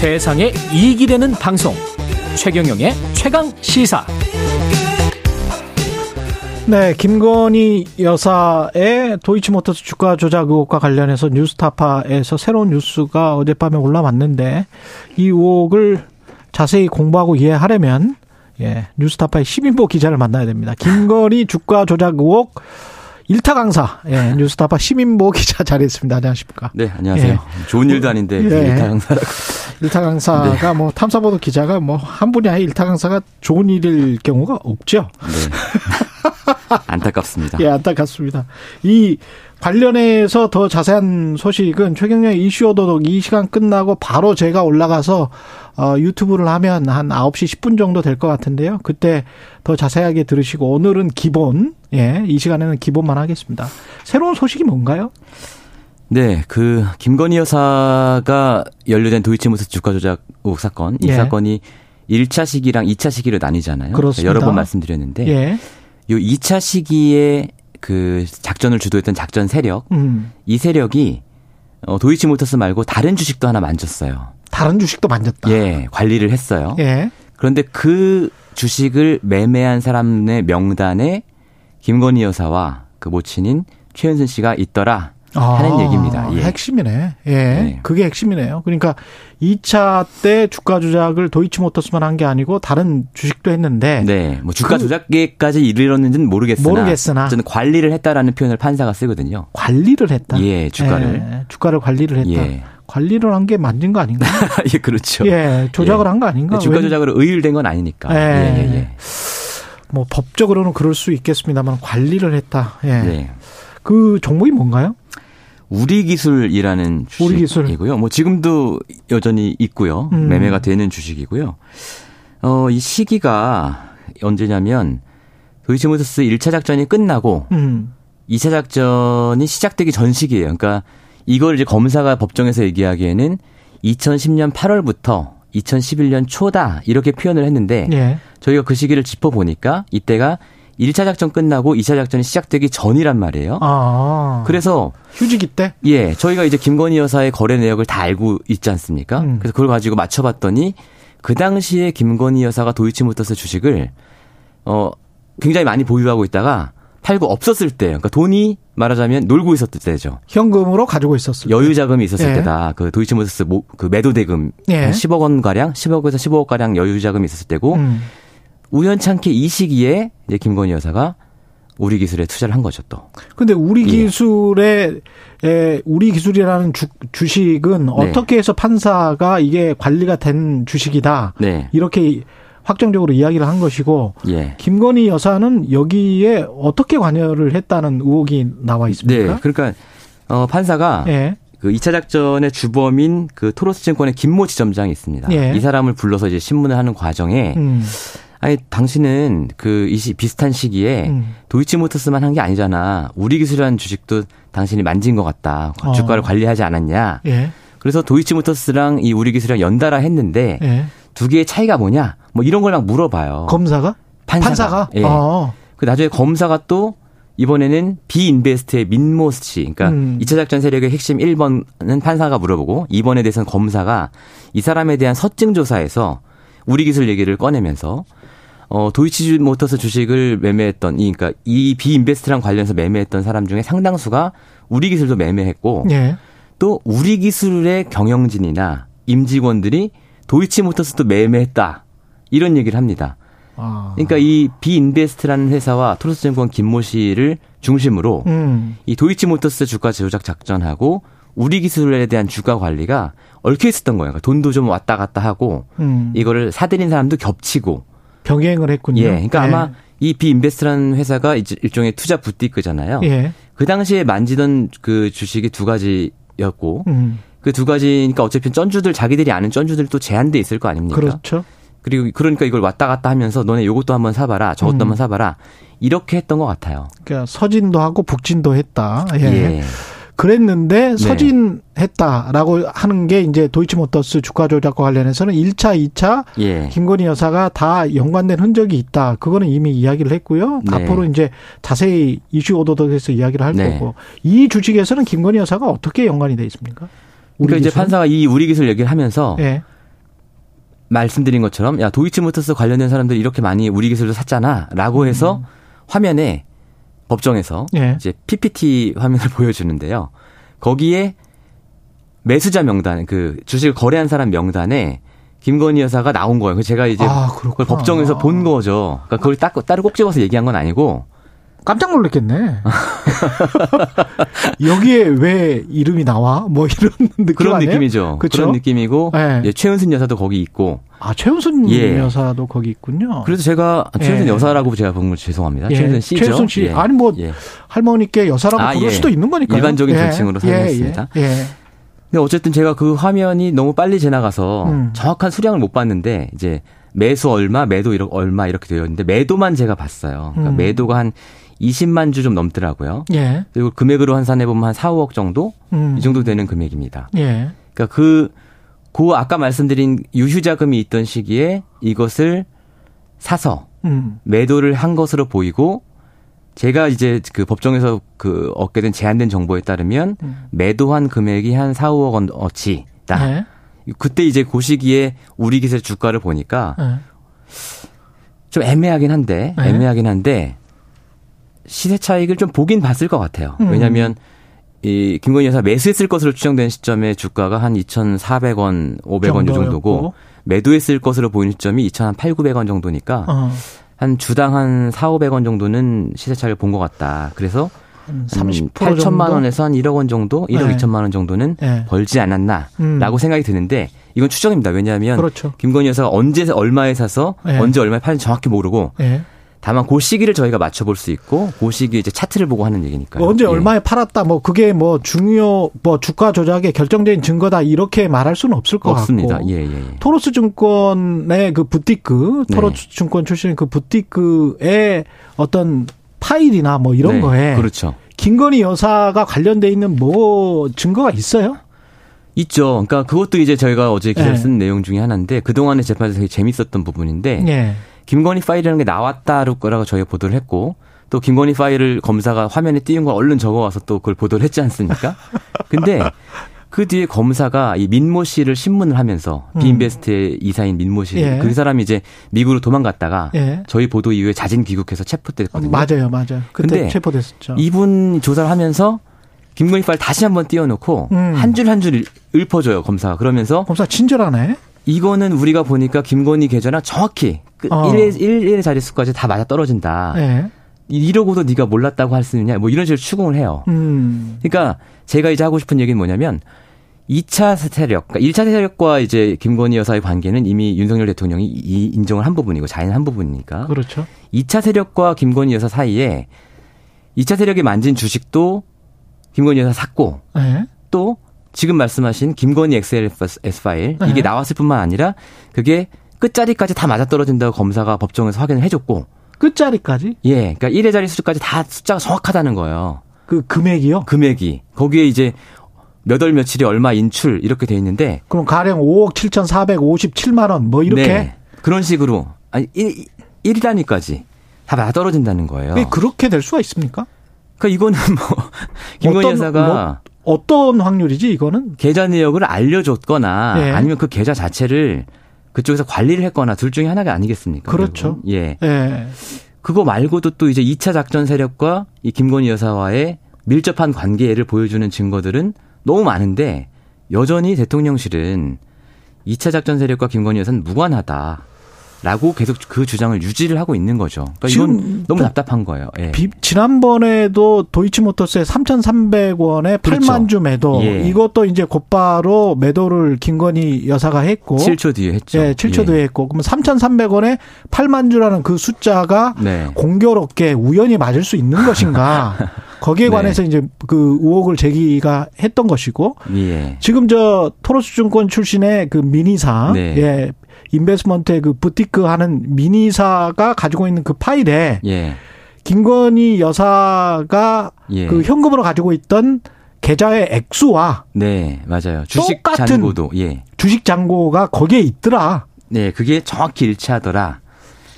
세상에 이익이 되는 방송 최경영의 최강 시사 네, 김건희 여사의 도이치모터스 주가 조작 의혹과 관련해서 뉴스타파에서 새로운 뉴스가 어젯밤에 올라왔는데 이 의혹을 자세히 공부하고 이해하려면 예, 뉴스타파의 시민보 기자를 만나야 됩니다. 김건희 주가 조작 의혹 일타 강사, 예, 뉴스타파 시민보 기자 자리했습니다. 안녕하십니까? 네, 안녕하세요. 예. 좋은 일도 아닌데 예. 일타 강사라고. 일타 강사가 네. 뭐 탐사보도 기자가 뭐 한 분이 아예 일타 강사가 좋은 일일 경우가 없죠. 네. 안타깝습니다. 예, 안타깝습니다. 이 관련해서 더 자세한 소식은 최경영 이슈 오도독 이 시간 끝나고 바로 제가 올라가서 어, 유튜브를 하면 한 9시 10분 정도 될 것 같은데요. 그때 더 자세하게 들으시고 오늘은 기본, 예, 이 시간에는 기본만 하겠습니다. 새로운 소식이 뭔가요? 네, 그 김건희 여사가 연루된 도이치모스 주가 조작 의혹 사건, 이 예. 사건이 1차 시기랑 2차 시기를 나뉘잖아요. 그렇습니다. 여러 번 말씀드렸는데 예. 요 2차 시기에 그 작전을 주도했던 작전 세력, 음. 이 세력이 어, 도이치모터스 말고 다른 주식도 하나 만졌어요. 다른 주식도 만졌다. 예, 관리를 했어요. 예. 그런데 그 주식을 매매한 사람의 명단에 김건희 여사와 그 모친인 최은순 씨가 있더라. 하는 아, 얘기입니다. 예. 핵심이네. 예. 네. 그게 핵심이네요. 그러니까 2차 때 주가 조작을 도이치모터스만 한 게 아니고 다른 주식도 했는데 네. 뭐 주가 그, 조작에까지 이르렀는지는 모르겠으나 모르겠으나 저는 관리를 했다라는 표현을 판사가 쓰거든요. 관리를 했다. 예, 주가를. 예, 주가를 관리를 했다. 예. 관리를 한 게 맞는 거 아닌가? 예, 그렇죠. 예, 조작을 예. 한거 아닌가? 네, 주가 조작으로 의율된 건 아니니까. 예, 예, 예. 뭐 법적으로는 그럴 수 있겠습니다만 관리를 했다. 예. 네. 그 종목이 뭔가요? 우리 기술이라는 주식이고요. 뭐 지금도 여전히 있고요. 음. 매매가 되는 주식이고요. 어, 이 시기가 언제냐면 도이치모터스 1차 작전이 끝나고 음. 2차 작전이 시작되기 전 시기예요. 그러니까 이걸 이제 검사가 법정에서 얘기하기에는 2010년 8월부터 2011년 초다 이렇게 표현을 했는데 예. 저희가 그 시기를 짚어 보니까 이때가 1차 작전 끝나고 2차 작전이 시작되기 전이란 말이에요. 아. 그래서 휴지기 때? 예, 저희가 이제 김건희 여사의 거래 내역을 다 알고 있지 않습니까? 음. 그래서 그걸 가지고 맞춰 봤더니 그 당시에 김건희 여사가 도이치모터스 주식을 어 굉장히 많이 보유하고 있다가 팔고 없었을 때, 그러니까 돈이 말하자면 놀고 있었을 때죠. 현금으로 가지고 있었을 여유 자금이 있었을 예. 때다. 그 도이치모터스 그 매도 대금 예. 10억 원 가량, 10억에서 15억 가량 여유 자금이 있었을 때고 음. 우연찮게 이 시기에 이제 김건희 여사가 우리 기술에 투자를 한 거죠 또. 근데 우리 예. 기술에 에, 우리 기술이라는 주, 주식은 네. 어떻게 해서 판사가 이게 관리가 된 주식이다. 네. 이렇게 확정적으로 이야기를 한 것이고 예. 김건희 여사는 여기에 어떻게 관여를 했다는 의혹이 나와 있습니까? 네. 그러니까 어 판사가 예. 그 2차 작전의 주범인 그 토로스 증권의 김모 지점장이 있습니다. 예. 이 사람을 불러서 이제 신문을 하는 과정에 음. 아니 당신은 그 이시 비슷한 시기에 음. 도이치모터스만 한 게 아니잖아. 우리 기술이라는 주식도 당신이 만진 것 같다. 어. 주가를 관리하지 않았냐. 예. 그래서 도이치모터스랑 이 우리 기술이랑 연달아 했는데 예. 두 개의 차이가 뭐냐? 뭐 이런 걸 막 물어봐요. 검사가? 판사가. 판사가? 예. 어. 그 나중에 검사가 또 이번에는 비인베스트의 민모스 씨, 그러니까 음. 2차 작전 세력의 핵심 1번은 판사가 물어보고 2번에 대해서는 검사가 이 사람에 대한 서증 조사에서 우리 기술 얘기를 꺼내면서 어, 도이치 모터스 주식을 매매했던, 이, 그러니까 이 비인베스트랑 관련해서 매매했던 사람 중에 상당수가 우리 기술도 매매했고, 예. 또 우리 기술의 경영진이나 임직원들이 도이치 모터스도 매매했다. 이런 얘기를 합니다. 아. 그러니까 이 비인베스트라는 회사와 토러스증권 김모 씨를 중심으로 음. 이 도이치 모터스 주가 조작 작전하고 우리 기술에 대한 주가 관리가 얽혀 있었던 거예요. 그러니까 돈도 좀 왔다 갔다 하고 음. 이거를 사들인 사람도 겹치고 병행을 했군요. 예. 그러니까 네. 아마 이 비인베스트라는 회사가 일종의 투자 부티크잖아요. 예. 그 당시에 만지던 그 주식이 두 가지였고 음. 그 두 가지니까 어차피 쩐주들 자기들이 아는 쩐주들 또 제한돼 있을 거 아닙니까? 그렇죠. 그리고 그러니까 이걸 왔다 갔다 하면서 너네 요것도 한번 사봐라 저것도 음. 한번 사봐라 이렇게 했던 것 같아요. 그러니까 서진도 하고 북진도 했다. 예. 예. 그랬는데 네. 서진했다라고 하는 게 이제 도이치모터스 주가 조작과 관련해서는 1차, 2차 예. 김건희 여사가 다 연관된 흔적이 있다. 그거는 이미 이야기를 했고요. 네. 앞으로 이제 자세히 이슈 오도독에서 이야기를 할 네. 거고 이 주식에서는 김건희 여사가 어떻게 연관이 돼 있습니까? 그러니까 이제 판사가 이 우리 기술 얘기를 하면서 예. 말씀드린 것처럼 야 도이치모터스 관련된 사람들이 이렇게 많이 우리 기술도 샀잖아라고 해서 음. 화면에 법정에서 예. 이제 PPT 화면을 보여주는데요. 거기에 매수자 명단 그 주식을 거래한 사람 명단에 김건희 여사가 나온 거예요. 그 제가 이제 아, 그걸 법정에서 본 거죠. 그러니까 그걸 딱 따로 꼭 집어서 얘기한 건 아니고 깜짝 놀랐겠네. 여기에 왜 이름이 나와? 뭐 이런 느낌 그런 아니에요? 느낌이죠. 그쵸? 그런 느낌이고 네. 예, 최은순 여사도 거기 있고. 아 최은순 예. 여사도 거기 있군요. 그래서 제가 최은순 예. 여사라고 제가 본걸 죄송합니다. 예. 최은순 씨죠. 최은순 씨. 예. 아니 뭐 예. 할머니께 여사라고 아, 부를 예. 수도 있는 거니까요. 일반적인 조칭으로 사용했습니다. 근데 어쨌든 제가 그 화면이 너무 빨리 지나가서 음. 정확한 수량을 못 봤는데 이제 매수 얼마, 매도 이렇게 얼마 이렇게 되어 있는데 매도만 제가 봤어요. 그러니까 음. 매도가 한 20만 주 좀 넘더라고요. 예. 그리고 금액으로 환산해 보면 한 4, 5억 정도 음. 이 정도 되는 금액입니다. 예. 그러니까 그, 그 아까 말씀드린 유휴 자금이 있던 시기에 이것을 사서 음. 매도를 한 것으로 보이고 제가 이제 그 법정에서 그 얻게 된 제한된 정보에 따르면 음. 매도한 금액이 한 4, 5억 원어치다. 네. 그때 이제 그 시기에 우리 기세 주가를 보니까 네. 좀 애매하긴 한데 네. 애매하긴 한데 시세 차익을 좀 보긴 봤을 것 같아요. 음. 왜냐하면 이 김건희 여사 매수했을 것으로 추정된 시점에 주가가 한 2,400원, 500원 이 정도고 매도했을 것으로 보이는 시점이 2,800, 900원 정도니까 어. 한 주당 한 4, 500원 정도는 시세 차익을 본 것 같다. 그래서 30% 8천만 음, 원에서 한 1억 원 정도, 1억 네. 2천만 원 정도는 네. 벌지 않았나라고 음. 생각이 드는데 이건 추정입니다. 왜냐하면 그렇죠. 김건희 여사가 언제 얼마에 사서 네. 언제 얼마에 팔는지 정확히 모르고 네. 다만 그 시기를 저희가 맞춰볼 수 있고 그 시기 이제 차트를 보고 하는 얘기니까요. 언제 예. 얼마에 팔았다 뭐 그게 뭐 중요 뭐 주가 조작의 결정적인 증거다 이렇게 말할 수는 없을 것 없습니다. 같고. 예, 예, 예. 토로스 증권의 그 부티크, 네. 토로스 증권 출신의 그 부티크의 어떤 파일이나 뭐 이런 네, 거에 그렇죠. 김건희 여사가 관련돼 있는 뭐 증거가 있어요? 있죠. 그러니까 그것도 이제 저희가 어제 기사를 네. 쓴 내용 중에 하나인데 그 동안의 재판에서 되게 재밌었던 부분인데 네. 김건희 파일이라는 게 나왔다라고 저희가 보도를 했고 또 김건희 파일을 검사가 화면에 띄운 걸 얼른 적어와서 또 그걸 보도를 했지 않습니까? 근데 그 뒤에 검사가 이 민모 씨를 신문을 하면서 음. 비인베스트의 이사인 민모 씨, 예. 그 사람이 이제 미국으로 도망갔다가 예. 저희 보도 이후에 자진 귀국해서 체포됐거든요. 맞아요, 맞아요. 그때 체포됐었죠. 이분 조사를 하면서 김건희 파일 다시 한번 띄워놓고 음. 한줄 한줄 읊어줘요 검사가 그러면서 검사 친절하네. 이거는 우리가 보니까 김건희 계좌나 정확히 그 어. 1의, 1의 자릿수까지 다 맞아 떨어진다. 네. 이러고도 네가 몰랐다고 할 수 있느냐 뭐 이런 식으로 추궁을 해요. 음. 그러니까 제가 이제 하고 싶은 얘기는 뭐냐면 2차 세력, 그러니까 1차 세력과 이제 김건희 여사의 관계는 이미 윤석열 대통령이 이 인정을 한 부분이고 자인 한 부분이니까. 그렇죠. 2차 세력과 김건희 여사 사이에 2차 세력이 만진 주식도 김건희 여사 샀고 네. 또 지금 말씀하신 김건희 XLS 파일 네. 이게 나왔을 뿐만 아니라 그게 끝자리까지 다 맞아떨어진다고 검사가 법정에서 확인을 해줬고 끝자리까지? 예, 그러니까 1의 자리 수까지 다 숫자가 정확하다는 거예요. 그 금액이요? 금액이 거기에 이제 몇월 며칠에 얼마 인출 이렇게 돼 있는데 그럼 가령 5억 7,457만 원 뭐 이렇게 네, 그런 식으로 아니 1, 1 단위까지 다 맞아떨어진다는 거예요. 그렇게 될 수가 있습니까? 그러니까 이거는 뭐 김건희 여사가 뭐 어떤 확률이지 이거는? 계좌 내역을 알려줬거나 예. 아니면 그 계좌 자체를 그쪽에서 관리를 했거나 둘 중에 하나가 아니겠습니까? 그렇죠. 예. 예. 그거 말고도 또 이제 2차 작전 세력과 이 김건희 여사와의 밀접한 관계를 보여주는 증거들은 너무 많은데 여전히 대통령실은 2차 작전 세력과 김건희 여사는 무관하다. 라고 계속 그 주장을 유지를 하고 있는 거죠. 그러니까 이건 너무 답답한 거예요. 예. 비, 지난번에도 도이치모터스의 3,300원에 그렇죠. 8만 주 매도 예. 이것도 이제 곧바로 매도를 김건희 여사가 했고 7초 뒤에 했죠. 예, 7초 예. 뒤에 했고 그러면 3,300원에 8만 주라는 그 숫자가 네. 공교롭게 우연히 맞을 수 있는 것인가? 거기에 네. 관해서 이제 그 의혹을 제기가 했던 것이고 예. 지금 저 토로스 증권 출신의 그 미니사 네. 예. 인베스먼트의 그 부티크 하는 미니사가 가지고 있는 그 파일에 예. 김건희 여사가 예. 그 현금으로 가지고 있던 계좌의 액수와 네 맞아요 주식 똑같은 잔고도 예 주식 잔고가 거기에 있더라. 네 그게 정확히 일치하더라.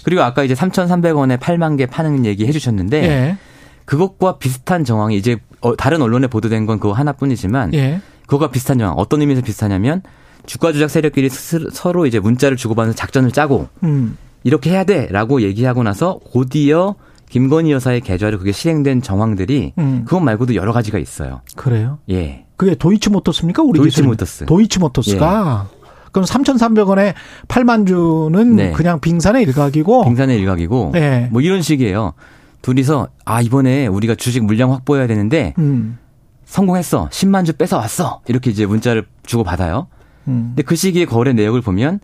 그리고 아까 이제 3,300원에 8만 개 파는 얘기 해주셨는데 예. 그것과 비슷한 정황이 이제 어, 다른 언론에 보도된 건 그거 하나뿐이지만 예. 그거가 비슷한 정황 어떤 의미에서 비슷하냐면 주가 조작 세력끼리 서로 이제 문자를 주고받는 작전을 짜고 음. 이렇게 해야 돼라고 얘기하고 나서 곧이어 김건희 여사의 계좌로 그게 실행된 정황들이 음. 그것 말고도 여러 가지가 있어요. 그래요? 예. 그게 도이치모터스입니까? 우리 도이치모터스. 도이치모터스가 예. 그럼 3,300원에 8만 주는 네. 그냥 빙산의 일각이고 빙산의 일각이고 네. 뭐 이런 식이에요. 둘이서 아 이번에 우리가 주식 물량 확보해야 되는데 음. 성공했어. 10만 주 뺏어 왔어. 이렇게 이제 문자를 주고 받아요. 음. 근데 그 시기의 거래 내역을 보면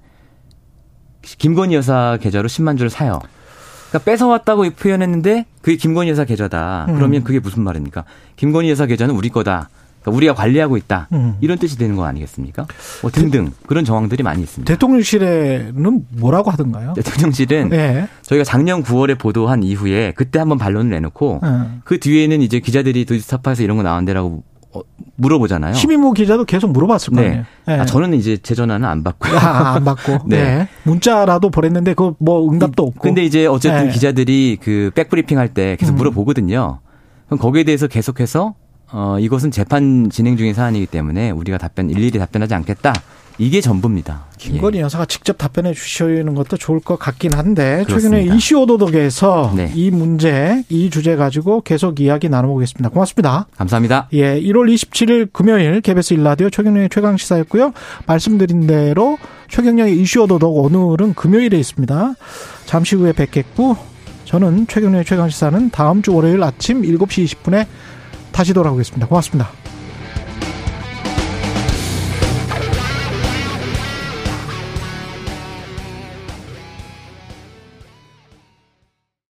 김건희 여사 계좌로 10만 주를 사요. 그러니까 뺏어왔다고 표현했는데 그게 김건희 여사 계좌다. 음. 그러면 그게 무슨 말입니까? 김건희 여사 계좌는 우리 거다. 그러니까 우리가 관리하고 있다. 음. 이런 뜻이 되는 거 아니겠습니까? 뭐 등등 그런 정황들이 많이 있습니다. 대통령실에는 뭐라고 하던가요? 대통령실은 네. 저희가 작년 9월에 보도한 이후에 그때 한번 반론을 내놓고 네. 그 뒤에는 이제 기자들이 도지스타파에서 이런 거 어, 물어보잖아요. 시민모 기자도 계속 물어봤을 거 아니에요. 네. 네. 아, 저는 이제 제 전화는 안 받고요. 아, 안 받고. 네. 네. 문자라도 보냈는데 그 뭐 응답도 없고. 근데 이제 어쨌든 네. 기자들이 그 백브리핑 할 때 계속 음. 물어보거든요. 그럼 거기에 대해서 계속해서 어, 이것은 재판 진행 중인 사안이기 때문에 우리가 답변 일일이 답변하지 않겠다. 이게 전부입니다. 김건희 예. 여사가 직접 답변해 주시는 것도 좋을 것 같긴 한데 그렇습니다. 최근에 이슈 오도독에서 네. 이 문제, 이 주제 가지고 계속 이야기 나눠보겠습니다. 고맙습니다. 감사합니다. 예, 1월 27일 금요일 KBS 일라디오 최경영의 최강 시사였고요. 말씀드린 대로 최경영의 이슈 오도독 오늘은 금요일에 있습니다. 잠시 후에 뵙겠고 저는 최경영의 최강 시사는 다음 주 월요일 아침 7시 20분에 다시 돌아오겠습니다. 고맙습니다.